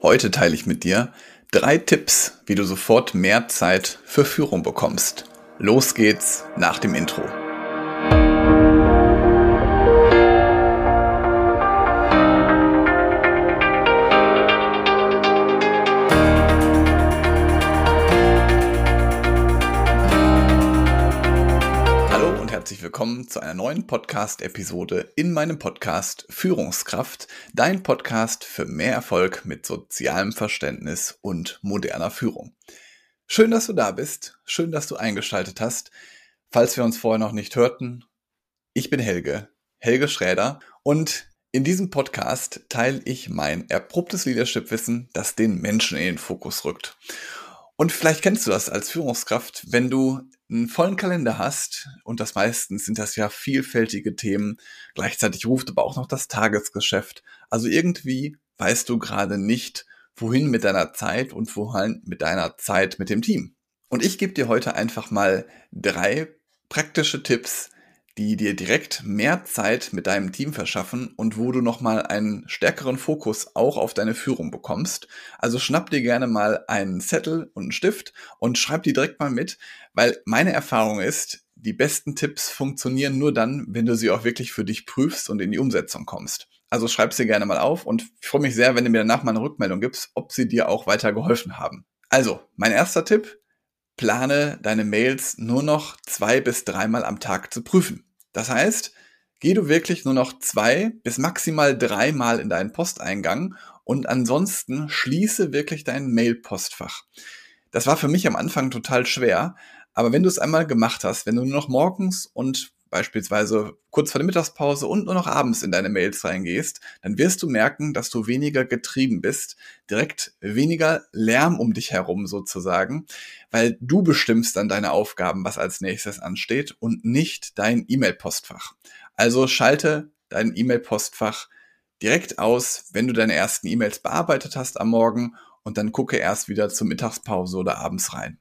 Heute teile ich mit dir drei Tipps, wie du sofort mehr Zeit für Führung bekommst. Los geht's nach dem Intro. Willkommen zu einer neuen Podcast-Episode in meinem Podcast Führungskraft, dein Podcast für mehr Erfolg mit sozialem Verständnis und moderner Führung. Schön, dass du da bist, schön, dass du eingeschaltet hast. Falls wir uns vorher noch nicht hörten, ich bin Helge, Helge Schräder und in diesem Podcast teile ich mein erprobtes Leadership-Wissen, das den Menschen in den Fokus rückt. Und vielleicht kennst du das als Führungskraft, wenn du einen vollen Kalender hast, und das meistens sind das ja vielfältige Themen, gleichzeitig ruft aber auch noch das Tagesgeschäft. Also irgendwie weißt du gerade nicht, wohin mit deiner Zeit und wohin mit deiner Zeit mit dem Team. Und ich gebe dir heute einfach mal drei praktische Tipps, die dir direkt mehr Zeit mit deinem Team verschaffen und wo du nochmal einen stärkeren Fokus auch auf deine Führung bekommst. Also schnapp dir gerne mal einen Zettel und einen Stift und schreib die direkt mal mit, weil meine Erfahrung ist, die besten Tipps funktionieren nur dann, wenn du sie auch wirklich für dich prüfst und in die Umsetzung kommst. Also schreib sie gerne mal auf und ich freue mich sehr, wenn du mir danach mal eine Rückmeldung gibst, ob sie dir auch weiter geholfen haben. Also, mein erster Tipp, plane deine Mails nur noch zwei bis dreimal am Tag zu prüfen. Das heißt, geh du wirklich nur noch zwei bis maximal dreimal in deinen Posteingang und ansonsten schließe wirklich dein Mail-Postfach. Das war für mich am Anfang total schwer, aber wenn du es einmal gemacht hast, wenn du nur noch morgens und beispielsweise kurz vor der Mittagspause und nur noch abends in deine Mails reingehst, dann wirst du merken, dass du weniger getrieben bist, direkt weniger Lärm um dich herum sozusagen, weil du bestimmst dann deine Aufgaben, was als nächstes ansteht und nicht dein E-Mail-Postfach. Also schalte dein E-Mail-Postfach direkt aus, wenn du deine ersten E-Mails bearbeitet hast am Morgen und dann gucke erst wieder zur Mittagspause oder abends rein.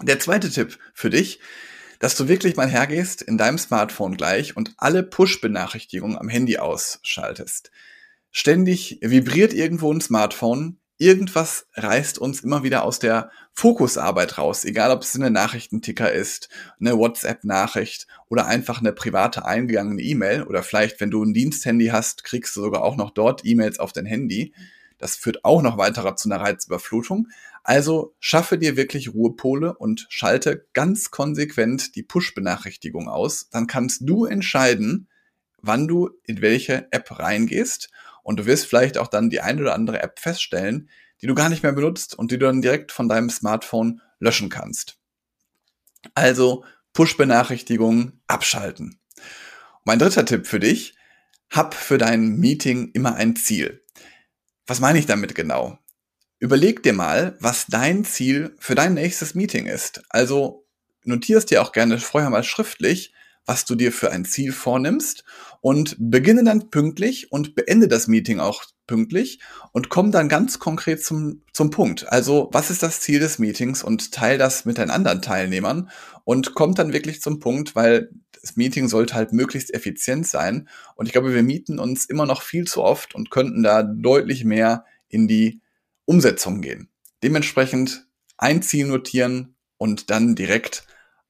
Der zweite Tipp für dich dass du wirklich mal hergehst in deinem Smartphone gleich und alle Push-Benachrichtigungen am Handy ausschaltest. Ständig vibriert irgendwo ein Smartphone, irgendwas reißt uns immer wieder aus der Fokusarbeit raus, egal ob es eine Nachrichtenticker ist, eine WhatsApp-Nachricht oder einfach eine private eingegangene E-Mail oder vielleicht, wenn du ein Diensthandy hast, kriegst du sogar auch noch dort E-Mails auf dein Handy. Das führt auch noch weiter zu einer Reizüberflutung. Also schaffe dir wirklich Ruhepole und schalte ganz konsequent die Push-Benachrichtigung aus. Dann kannst du entscheiden, wann du in welche App reingehst. Und du wirst vielleicht auch dann die eine oder andere App feststellen, die du gar nicht mehr benutzt und die du dann direkt von deinem Smartphone löschen kannst. Also Push-Benachrichtigungen abschalten. mein dritter Tipp für dich, hab für dein Meeting immer ein Ziel. Was meine ich damit genau? Überleg dir mal, was dein Ziel für dein nächstes Meeting ist. Also notierst dir auch gerne vorher mal schriftlich, was du dir für ein Ziel vornimmst und beginne dann pünktlich und beende das Meeting auch pünktlich und komm dann ganz konkret zum, zum Punkt. Also, was ist das Ziel des Meetings und teil das mit deinen anderen Teilnehmern und kommt dann wirklich zum Punkt, weil das Meeting sollte halt möglichst effizient sein und ich glaube, wir mieten uns immer noch viel zu oft und könnten da deutlich mehr in die Umsetzung gehen. Dementsprechend ein Ziel notieren und dann direkt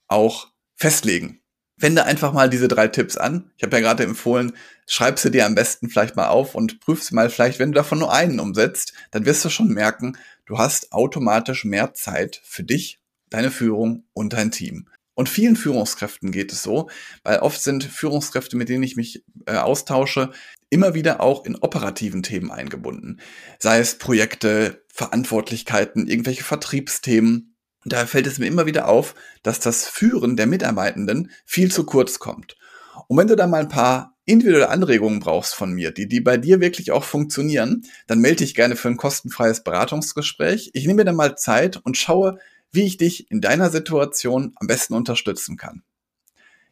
auch festlegen. Wende einfach mal diese drei Tipps an. Ich habe ja gerade empfohlen, schreib sie dir am besten vielleicht mal auf und prüf sie mal vielleicht, wenn du davon nur einen umsetzt, dann wirst du schon merken, du hast automatisch mehr Zeit für dich, deine Führung und dein Team. Und vielen Führungskräften geht es so, weil oft sind Führungskräfte, mit denen ich mich äh, austausche, immer wieder auch in operativen Themen eingebunden. Sei es Projekte, Verantwortlichkeiten, irgendwelche Vertriebsthemen. Da fällt es mir immer wieder auf, dass das Führen der Mitarbeitenden viel zu kurz kommt. Und wenn du da mal ein paar individuelle Anregungen brauchst von mir, die, die bei dir wirklich auch funktionieren, dann melde dich gerne für ein kostenfreies Beratungsgespräch. Ich nehme mir dann mal Zeit und schaue, wie ich dich in deiner Situation am besten unterstützen kann.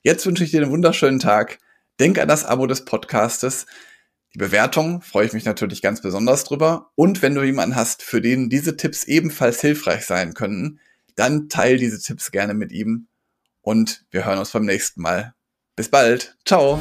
Jetzt wünsche ich dir einen wunderschönen Tag. Denk an das Abo des Podcastes. Die Bewertung freue ich mich natürlich ganz besonders drüber. Und wenn du jemanden hast, für den diese Tipps ebenfalls hilfreich sein könnten, dann teile diese Tipps gerne mit ihm. Und wir hören uns beim nächsten Mal. Bis bald. Ciao.